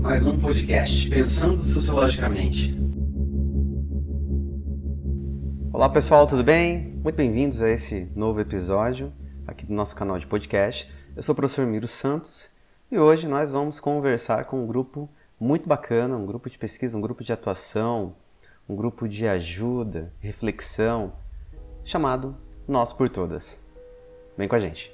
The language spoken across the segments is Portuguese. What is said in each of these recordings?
Mais um podcast Pensando Sociologicamente. Olá pessoal, tudo bem? Muito bem-vindos a esse novo episódio aqui do nosso canal de podcast. Eu sou o professor Miro Santos e hoje nós vamos conversar com um grupo muito bacana, um grupo de pesquisa, um grupo de atuação, um grupo de ajuda, reflexão, chamado Nós por Todas. Vem com a gente.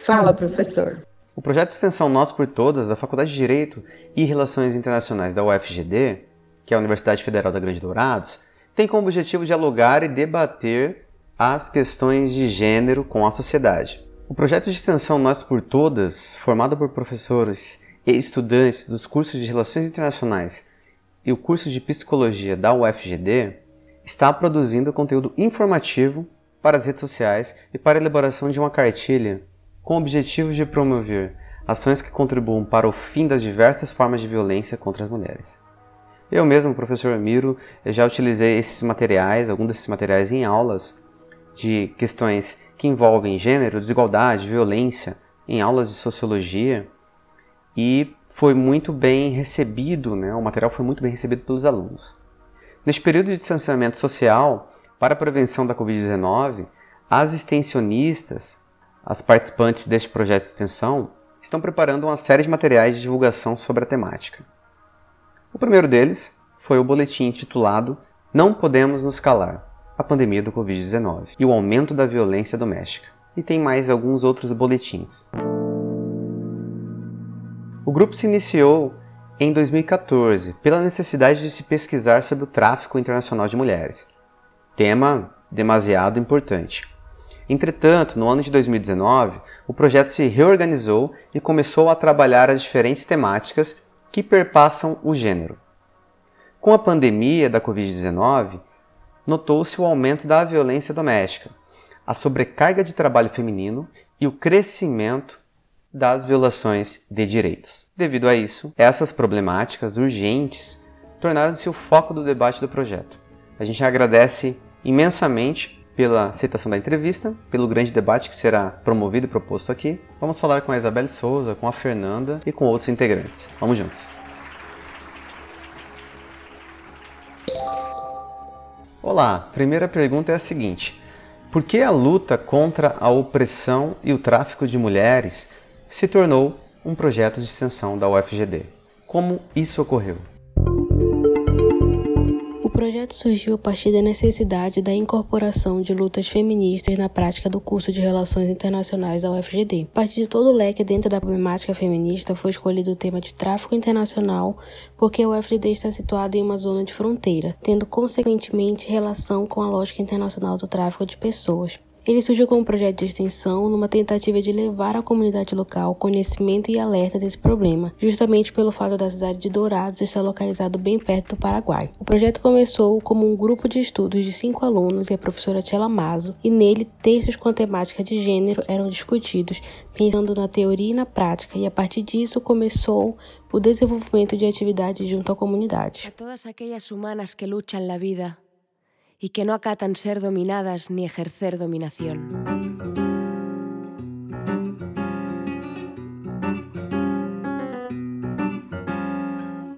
Fala, professor. O projeto de extensão Nós por Todas, da Faculdade de Direito e Relações Internacionais da UFGD, que é a Universidade Federal da Grande Dourados, tem como objetivo dialogar e debater as questões de gênero com a sociedade. O projeto de extensão Nós por Todas, formado por professores e estudantes dos cursos de Relações Internacionais e o curso de Psicologia da UFGD, está produzindo conteúdo informativo para as redes sociais e para a elaboração de uma cartilha com o objetivo de promover ações que contribuam para o fim das diversas formas de violência contra as mulheres. Eu mesmo, professor Miro, já utilizei esses materiais, alguns desses materiais em aulas de questões que envolvem gênero, desigualdade, violência, em aulas de sociologia, e foi muito bem recebido, né? o material foi muito bem recebido pelos alunos. Neste período de distanciamento social, para a prevenção da Covid-19, as extensionistas, as participantes deste projeto de extensão, estão preparando uma série de materiais de divulgação sobre a temática. O primeiro deles foi o boletim intitulado Não Podemos Nos Calar a pandemia do Covid-19 e o aumento da violência doméstica. E tem mais alguns outros boletins. O grupo se iniciou em 2014 pela necessidade de se pesquisar sobre o tráfico internacional de mulheres, tema demasiado importante. Entretanto, no ano de 2019, o projeto se reorganizou e começou a trabalhar as diferentes temáticas que perpassam o gênero. Com a pandemia da Covid-19, notou-se o aumento da violência doméstica, a sobrecarga de trabalho feminino e o crescimento das violações de direitos. Devido a isso, essas problemáticas urgentes tornaram-se o foco do debate do projeto. A gente agradece imensamente pela aceitação da entrevista, pelo grande debate que será promovido e proposto aqui. Vamos falar com a Isabelle Souza, com a Fernanda e com outros integrantes. Vamos juntos. Olá, primeira pergunta é a seguinte: por que a luta contra a opressão e o tráfico de mulheres se tornou um projeto de extensão da UFGD? Como isso ocorreu? Projeto surgiu a partir da necessidade da incorporação de lutas feministas na prática do curso de Relações Internacionais da UFGD. A partir de todo o leque dentro da problemática feminista foi escolhido o tema de tráfico internacional, porque a UFGD está situada em uma zona de fronteira, tendo consequentemente relação com a lógica internacional do tráfico de pessoas. Ele surgiu como projeto de extensão numa tentativa de levar à comunidade local conhecimento e alerta desse problema, justamente pelo fato da cidade de Dourados estar localizado bem perto do Paraguai. O projeto começou como um grupo de estudos de cinco alunos e a professora Tchela Mazo, e nele textos com a temática de gênero eram discutidos, pensando na teoria e na prática, e a partir disso começou o desenvolvimento de atividades junto à comunidade. A todas aquelas humanas que lutam na vida y que no acatan ser dominadas ni ejercer dominación.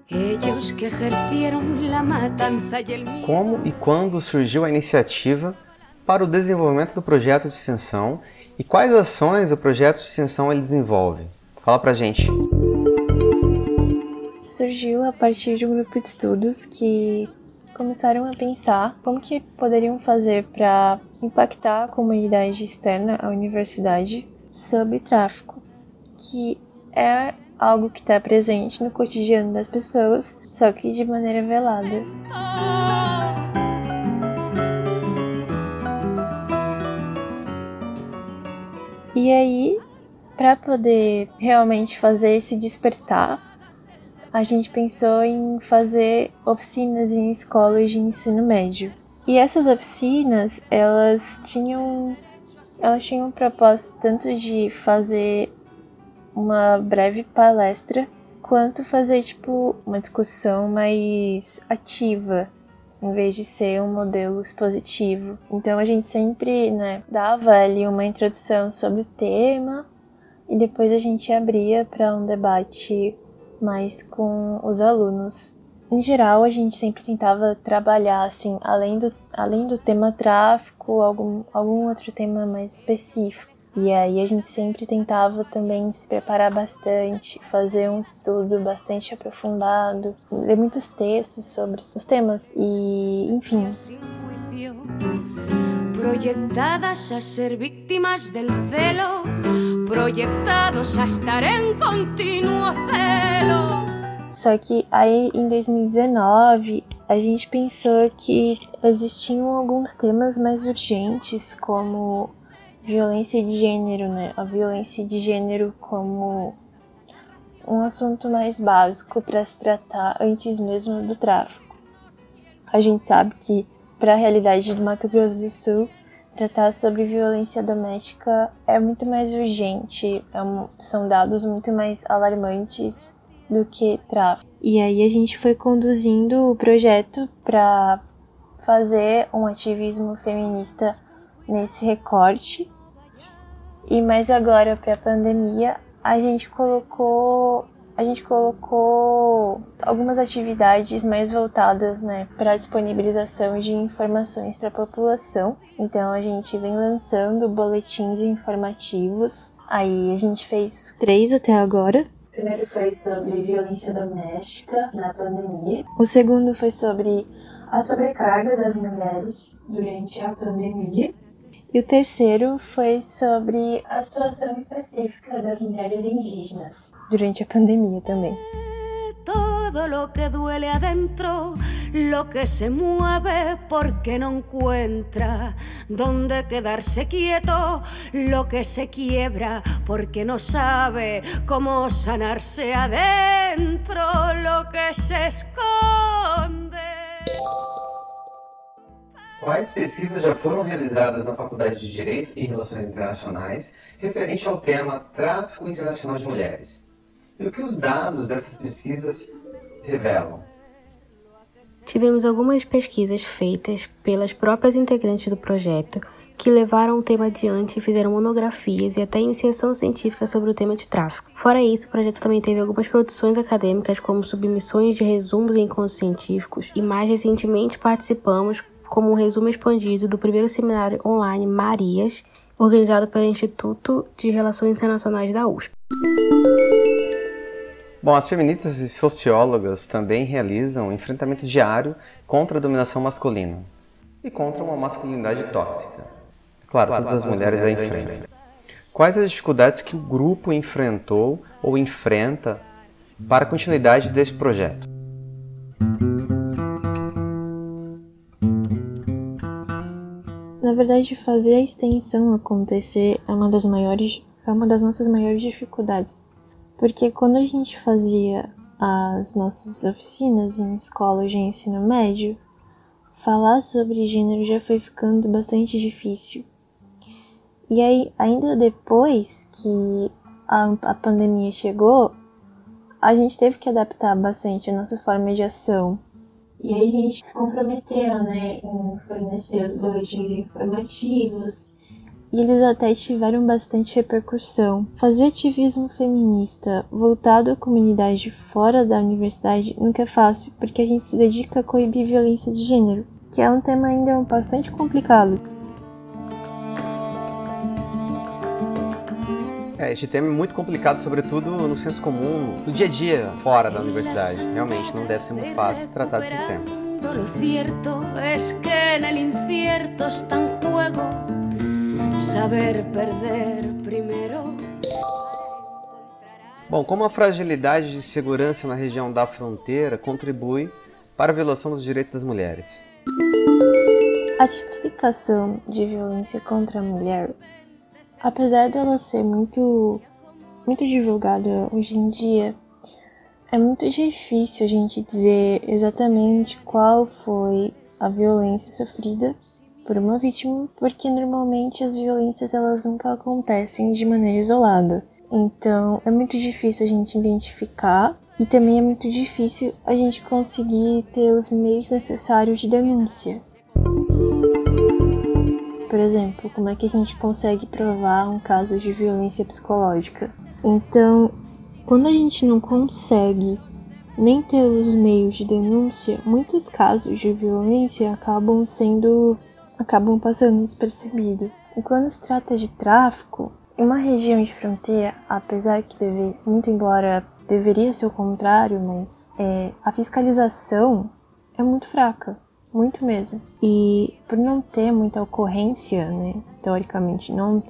Ellos que ejercieron la matanza y el. Como e quando surgiu a iniciativa para o desenvolvimento do projeto de extensão e quais ações o projeto de extensão ele desenvolve? Fala pra gente. Surgiu a partir de um grupo de estudos que começaram a pensar como que poderiam fazer para impactar a comunidade externa à universidade sobre tráfico, que é algo que está presente no cotidiano das pessoas, só que de maneira velada. E aí, para poder realmente fazer esse despertar a gente pensou em fazer oficinas em escolas de ensino médio. E essas oficinas, elas tinham elas tinham um propósito tanto de fazer uma breve palestra quanto fazer tipo uma discussão mais ativa em vez de ser um modelo expositivo. Então a gente sempre, né, dava ali uma introdução sobre o tema e depois a gente abria para um debate mais com os alunos. Em geral, a gente sempre tentava trabalhar, assim, além do, além do tema tráfico, algum, algum outro tema mais específico. E aí a gente sempre tentava também se preparar bastante, fazer um estudo bastante aprofundado, ler muitos textos sobre os temas e, enfim. Proyectadas a ser víctimas del celo, proyectados a estar en continuo celo. Só que aí em 2019 a gente pensou que existiam alguns temas mais urgentes, como violência de gênero, né? A violência de gênero como um assunto mais básico para se tratar antes mesmo do tráfico. A gente sabe que para a realidade do Mato Grosso do Sul, tratar sobre violência doméstica é muito mais urgente, é um, são dados muito mais alarmantes do que tráfico. E aí a gente foi conduzindo o projeto para fazer um ativismo feminista nesse recorte. E mais agora para a pandemia, a gente colocou a gente colocou algumas atividades mais voltadas né, para a disponibilização de informações para a população. Então a gente vem lançando boletins informativos. Aí a gente fez três até agora. O primeiro foi sobre violência doméstica na pandemia. O segundo foi sobre a sobrecarga das mulheres durante a pandemia. E o terceiro foi sobre a situação específica das mulheres indígenas durante a pandemia também. Todo lo que duele adentro, lo que se mueve porque no encuentra donde quedarse quieto, lo que se quiebra porque no sabe cómo sanarse adentro, lo que se esconde. Quais pesquisas já foram realizadas na Faculdade de Direito e Relações Internacionais referente ao tema tráfico internacional de mulheres? E o que os dados dessas pesquisas revelam? Tivemos algumas pesquisas feitas pelas próprias integrantes do projeto que levaram o tema adiante e fizeram monografias e até iniciação científica sobre o tema de tráfico. Fora isso, o projeto também teve algumas produções acadêmicas, como submissões de resumos em encontros científicos, e mais recentemente participamos como um resumo expandido do primeiro seminário online Marias, organizado pelo Instituto de Relações Internacionais da USP. Bom, as feministas e sociólogas também realizam um enfrentamento diário contra a dominação masculina e contra uma masculinidade tóxica. Claro, todas as mulheres a enfrentam. Quais as dificuldades que o grupo enfrentou ou enfrenta para a continuidade desse projeto? Na verdade, fazer a extensão acontecer é uma das maiores, é uma das nossas maiores dificuldades porque quando a gente fazia as nossas oficinas em escolas de ensino médio, falar sobre gênero já foi ficando bastante difícil. E aí, ainda depois que a, a pandemia chegou, a gente teve que adaptar bastante a nossa forma de ação. E aí a gente se comprometeu, né, em fornecer os boletins informativos, e eles até tiveram bastante repercussão. Fazer ativismo feminista voltado à comunidade fora da universidade nunca é fácil, porque a gente se dedica a coibir violência de gênero, que é um tema ainda bastante complicado. É, este tema é muito complicado, sobretudo no senso comum, no dia a dia fora da universidade. Realmente não deve ser muito fácil tratar desses temas. Saber perder primeiro. Bom, como a fragilidade de segurança na região da fronteira contribui para a violação dos direitos das mulheres? A tipificação de violência contra a mulher, apesar dela ser muito, muito divulgada hoje em dia, é muito difícil a gente dizer exatamente qual foi a violência sofrida por uma vítima, porque normalmente as violências elas nunca acontecem de maneira isolada. Então é muito difícil a gente identificar e também é muito difícil a gente conseguir ter os meios necessários de denúncia. por exemplo, como é que a gente consegue provar um caso de violência psicológica? Então, quando a gente não consegue nem ter os meios de denúncia, muitos casos de violência acabam sendo acabam passando despercebidos. E quando se trata de tráfico, em uma região de fronteira, apesar que deve, muito embora deveria ser o contrário, mas é, a fiscalização é muito fraca, muito mesmo. E por não ter muita ocorrência, né, teoricamente, não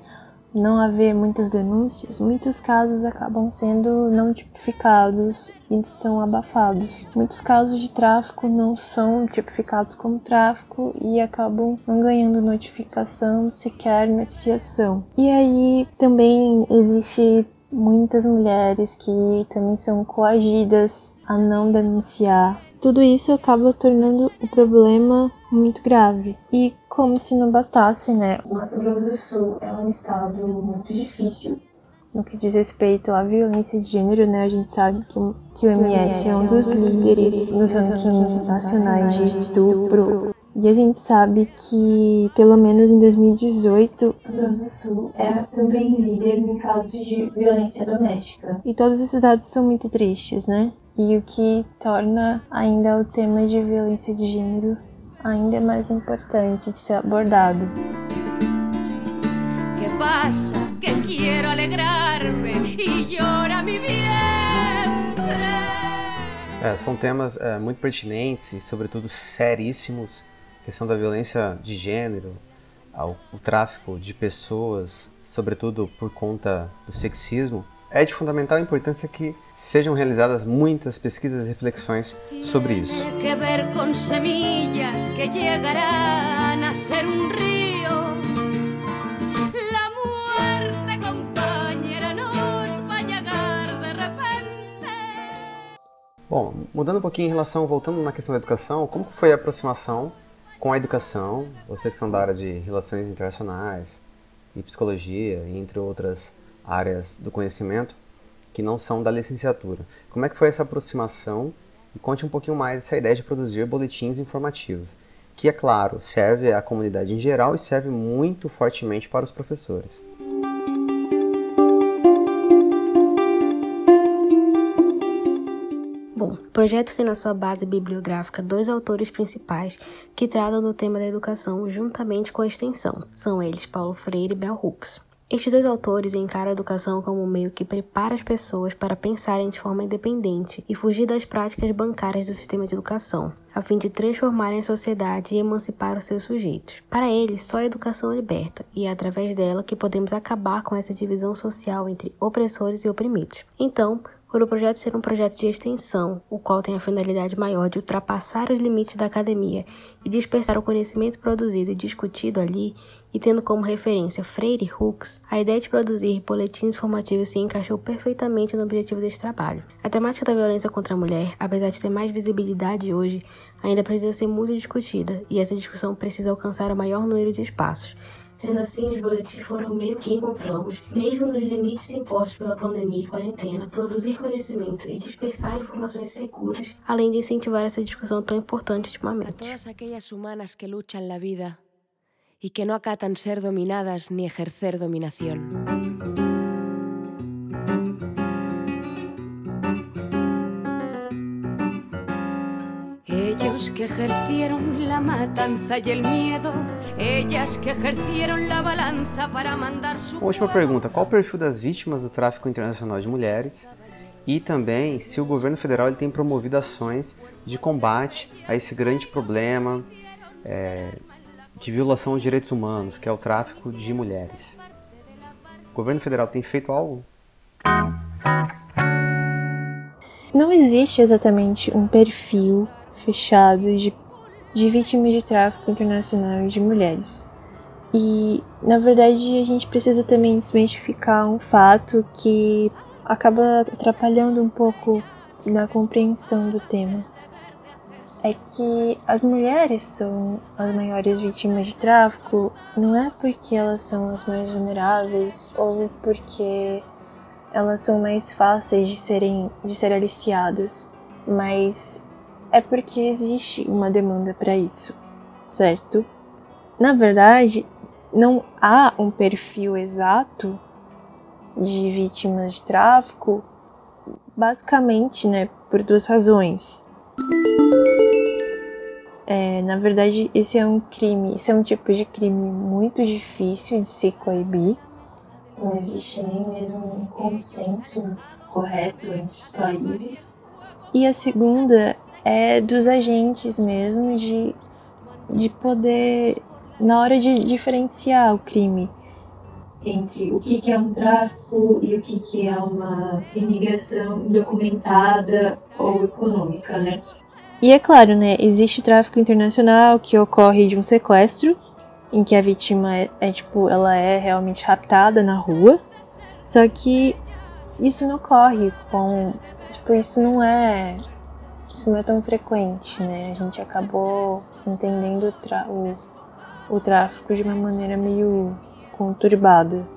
não haver muitas denúncias, muitos casos acabam sendo não tipificados e são abafados. Muitos casos de tráfico não são tipificados como tráfico e acabam não ganhando notificação, sequer noticiação. E aí também existe muitas mulheres que também são coagidas a não denunciar tudo isso acaba tornando o problema muito grave. E como se não bastasse, né? O Mato Grosso do Sul é um estado muito difícil no que diz respeito à violência de gênero, né? A gente sabe que, que o MS é um dos líderes nos rankings nacionais de estupro. E a gente sabe que, pelo menos em 2018, o Mato Grosso do Sul era também líder em casos de violência doméstica. E todas esses dados são muito tristes, né? e o que torna ainda o tema de violência de gênero ainda mais importante de ser abordado. Que passa? Que quero alegrarme e llora mi É, são temas é, muito pertinentes e, sobretudo, seríssimos. A questão da violência de gênero, ao, o tráfico de pessoas, sobretudo por conta do sexismo, é de fundamental importância que sejam realizadas muitas pesquisas e reflexões sobre isso. Bom, mudando um pouquinho em relação, voltando na questão da educação, como foi a aproximação com a educação? Vocês são da área de relações internacionais e psicologia, entre outras áreas do conhecimento que não são da licenciatura. Como é que foi essa aproximação? E conte um pouquinho mais essa ideia de produzir boletins informativos, que, é claro, serve à comunidade em geral e serve muito fortemente para os professores. Bom, o projeto tem na sua base bibliográfica dois autores principais que tratam do tema da educação juntamente com a extensão. São eles Paulo Freire e Bell Hooks. Estes dois autores encaram a educação como um meio que prepara as pessoas para pensarem de forma independente e fugir das práticas bancárias do sistema de educação, a fim de transformarem a sociedade e emancipar os seus sujeitos. Para eles, só a educação liberta, e é através dela que podemos acabar com essa divisão social entre opressores e oprimidos. Então, por o projeto ser um projeto de extensão, o qual tem a finalidade maior de ultrapassar os limites da academia e dispersar o conhecimento produzido e discutido ali, e tendo como referência Freire e Hooks, a ideia de produzir boletins informativos se encaixou perfeitamente no objetivo deste trabalho. A temática da violência contra a mulher, apesar de ter mais visibilidade hoje, ainda precisa ser muito discutida, e essa discussão precisa alcançar o maior número de espaços, Sendo assim, os boletins foram o meio que encontramos, mesmo nos limites impostos pela pandemia e quarentena, produzir conhecimento e dispersar informações seguras, além de incentivar essa discussão tão importante ultimamente. A todas aquelas humanas que vida e que não acatan ser dominadas ni ejercer dominación. Ellos que ejercieron la matanza y el miedo, ellas que ejercieron la balanza para mandar su. Última pergunta: qual o perfil das vítimas do tráfico internacional de mulheres? E também se o governo federal ele tem promovido ações de combate a esse grande problema é, de violação aos direitos humanos, que é o tráfico de mulheres. O governo federal tem feito algo? Não existe exatamente um perfil fechado de, de vítimas de tráfico internacional de mulheres. E, na verdade, a gente precisa também desmistificar um fato que acaba atrapalhando um pouco na compreensão do tema. É que as mulheres são as maiores vítimas de tráfico não é porque elas são as mais vulneráveis ou porque elas são mais fáceis de serem de ser aliciadas, mas é porque existe uma demanda para isso, certo? Na verdade, não há um perfil exato de vítimas de tráfico, basicamente, né, por duas razões. É, na verdade, esse é um crime, esse é um tipo de crime muito difícil de se coibir. Não existe nem mesmo um consenso correto entre os países. E a segunda é dos agentes mesmo de, de poder, na hora de diferenciar o crime entre o que, que é um tráfico e o que, que é uma imigração documentada ou econômica, né? E é claro, né, existe o tráfico internacional que ocorre de um sequestro, em que a vítima é, é tipo, ela é realmente raptada na rua, só que isso não ocorre com, tipo, isso não é, isso não é tão frequente, né? A gente acabou entendendo o, o, o tráfico de uma maneira meio conturbada.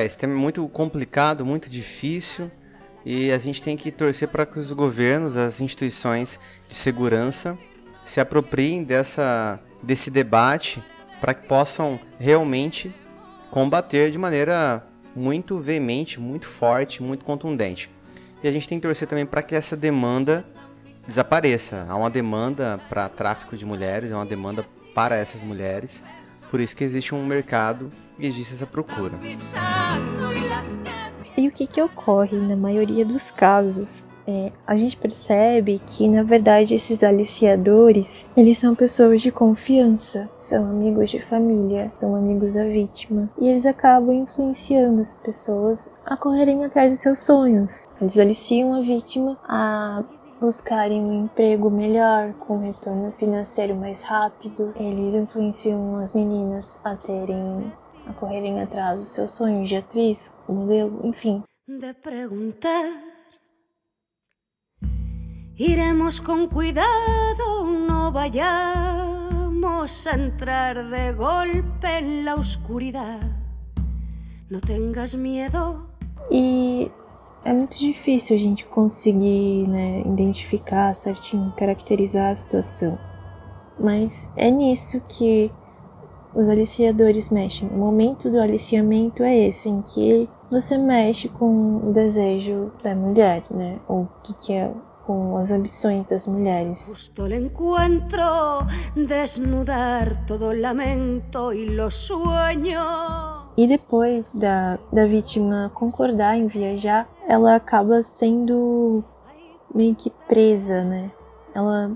É, esse tema é muito complicado, muito difícil e a gente tem que torcer para que os governos, as instituições de segurança se apropriem dessa, desse debate para que possam realmente combater de maneira muito veemente, muito forte, muito contundente. E a gente tem que torcer também para que essa demanda desapareça. Há uma demanda para tráfico de mulheres, há uma demanda para essas mulheres. Por isso que existe um mercado e existe essa procura. E o que, que ocorre na maioria dos casos? É, a gente percebe que, na verdade, esses aliciadores, eles são pessoas de confiança, são amigos de família, são amigos da vítima. E eles acabam influenciando as pessoas a correrem atrás de seus sonhos. Eles aliciam a vítima a buscarem um emprego melhor, com um retorno financeiro mais rápido. Eles influenciam as meninas a terem a correrem atrás dos seus sonhos de atriz, modelo, enfim. De perguntar, iremos com cuidado, não vayamos a entrar de golpe na oscuridad. Não tengas medo. E é muito difícil a gente conseguir né, identificar certinho, caracterizar a situação. Mas é nisso que os aliciadores mexem. O momento do aliciamento é esse, em que você mexe com o desejo da mulher, né? Ou o que, que é com as ambições das mulheres. Justo el encuentro, desnudar todo lamento e los sueños. E depois da, da vítima concordar em viajar, ela acaba sendo meio que presa, né? Ela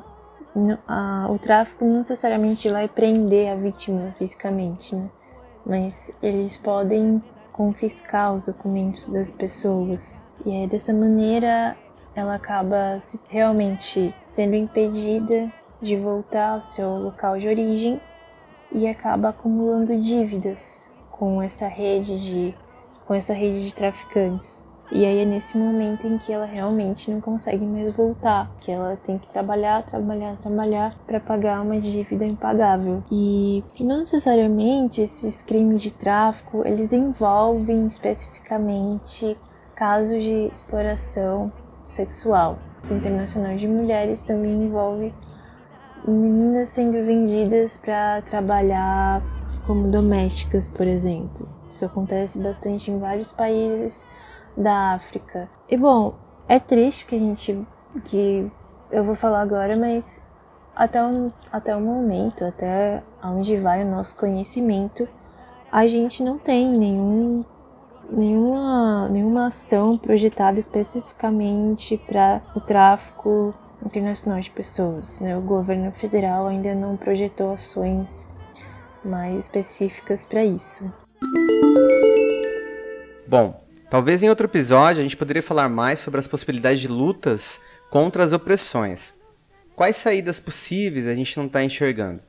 a, o tráfico não necessariamente vai prender a vítima fisicamente, né? Mas eles podem confiscar os documentos das pessoas. E aí, dessa maneira, ela acaba se, realmente sendo impedida de voltar ao seu local de origem e acaba acumulando dívidas com essa rede de com essa rede de traficantes. E aí é nesse momento em que ela realmente não consegue mais voltar, que ela tem que trabalhar, trabalhar, trabalhar para pagar uma dívida impagável. E não necessariamente esses crimes de tráfico, eles envolvem especificamente casos de exploração sexual. O Internacional de Mulheres também envolve meninas sendo vendidas para trabalhar como domésticas, por exemplo. Isso acontece bastante em vários países da África. E bom, é triste que a gente que eu vou falar agora, mas até o, até o momento, até onde vai o nosso conhecimento, a gente não tem nenhum, nenhuma, nenhuma ação projetada especificamente para o tráfico internacional de pessoas. Né? O governo federal ainda não projetou ações mais específicas para isso. Bom, Talvez em outro episódio a gente poderia falar mais sobre as possibilidades de lutas contra as opressões. Quais saídas possíveis a gente não está enxergando?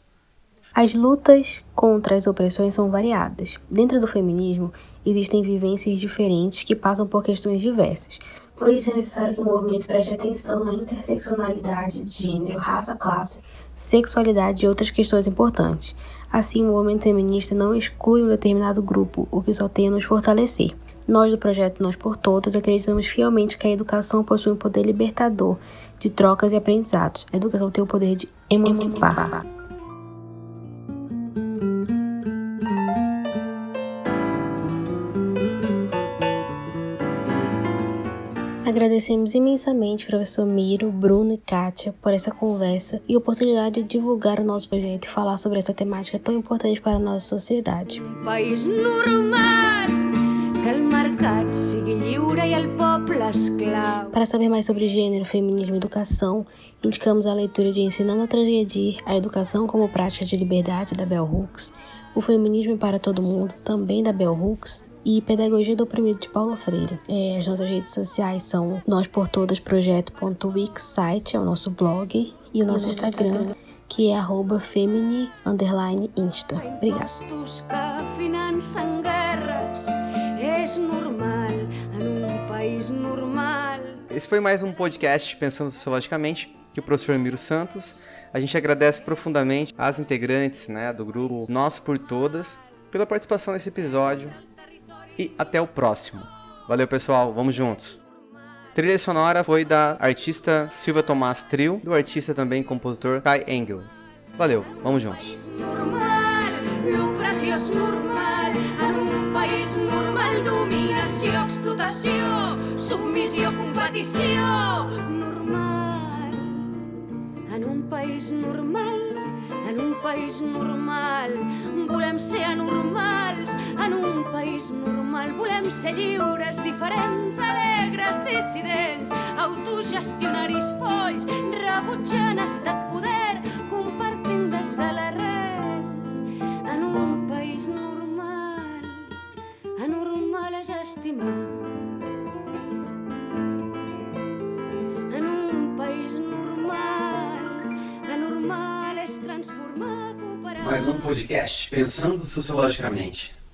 As lutas contra as opressões são variadas. Dentro do feminismo, existem vivências diferentes que passam por questões diversas. Por isso é necessário que o movimento preste atenção na interseccionalidade, gênero, raça, classe, sexualidade e outras questões importantes. Assim, o movimento feminista não exclui um determinado grupo, o que só tem a nos fortalecer. Nós do projeto Nós por Todas acreditamos fielmente que a educação possui um poder libertador de trocas e aprendizados. A educação tem o poder de emancipar. Agradecemos imensamente professor Miro, Bruno e Kátia por essa conversa e oportunidade de divulgar o nosso projeto e falar sobre essa temática tão importante para a nossa sociedade. Un país normal, Para saber mais sobre gênero, feminismo e educação, indicamos a leitura de Ensinando a Transgredir, a Educação como Prática de Liberdade, da Bell Hooks, O Feminismo para Todo Mundo, também da Bell Hooks, e Pedagogia do Oprimido de Paulo Freire. É, as nossas redes sociais são nós por todas é o nosso blog, e o nosso Instagram, que é arroba femini underline insta. Obrigada. País normal. Esse foi mais um podcast Pensando Sociologicamente, que o professor Miro Santos. A gente agradece profundamente às integrantes né, do grupo Nós por Todas pela participação nesse episódio e até o próximo. Valeu, pessoal, vamos juntos. Trilha sonora foi da artista Silvia Tomás Trio, do artista também compositor Kai Engel. Valeu, vamos juntos. normal, explotació, submissió, competició, normal. En un país normal, en un país normal, volem ser anormals, en un país normal, volem ser lliures, diferents, alegres, dissidents, autogestionaris folls, rebutjant estat poder, estimar. En un país normal, anormal és transformar, cooperar... Mais um podcast Pensando Sociologicamente.